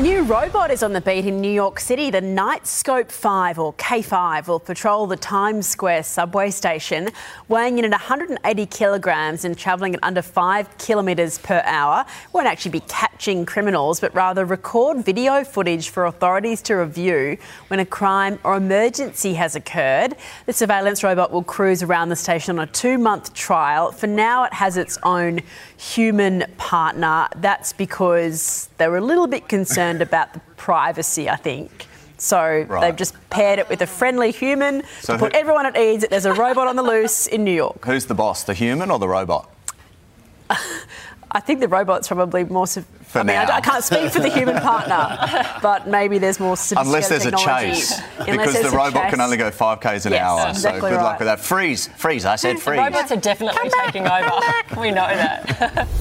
A new robot is on the beat in New York City. The Knightscope 5 or K5 will patrol the Times Square subway station, weighing in at 180 kilograms and travelling at under 5 kilometres per hour. It won't actually be catching criminals, but rather record video footage for authorities to review when a crime or emergency has occurred. The surveillance robot will cruise around the station on a two month trial. For now, it has its own human partner. That's because they were a little bit concerned about the privacy, I think. So Right. they've just paired it with a friendly human So to put who- everyone at ease that there's a robot on the loose in New York. Who's the boss, the human or the robot? I think the robot's probably more. Soph- For I mean, I, now. I can't speak for the human partner, but maybe there's more Unless there's a chase, because the robot chase. can only go five k's an Yes, hour. exactly so good right. luck with that. Freeze, freeze! I said The freeze. robots are definitely taking over. We know that.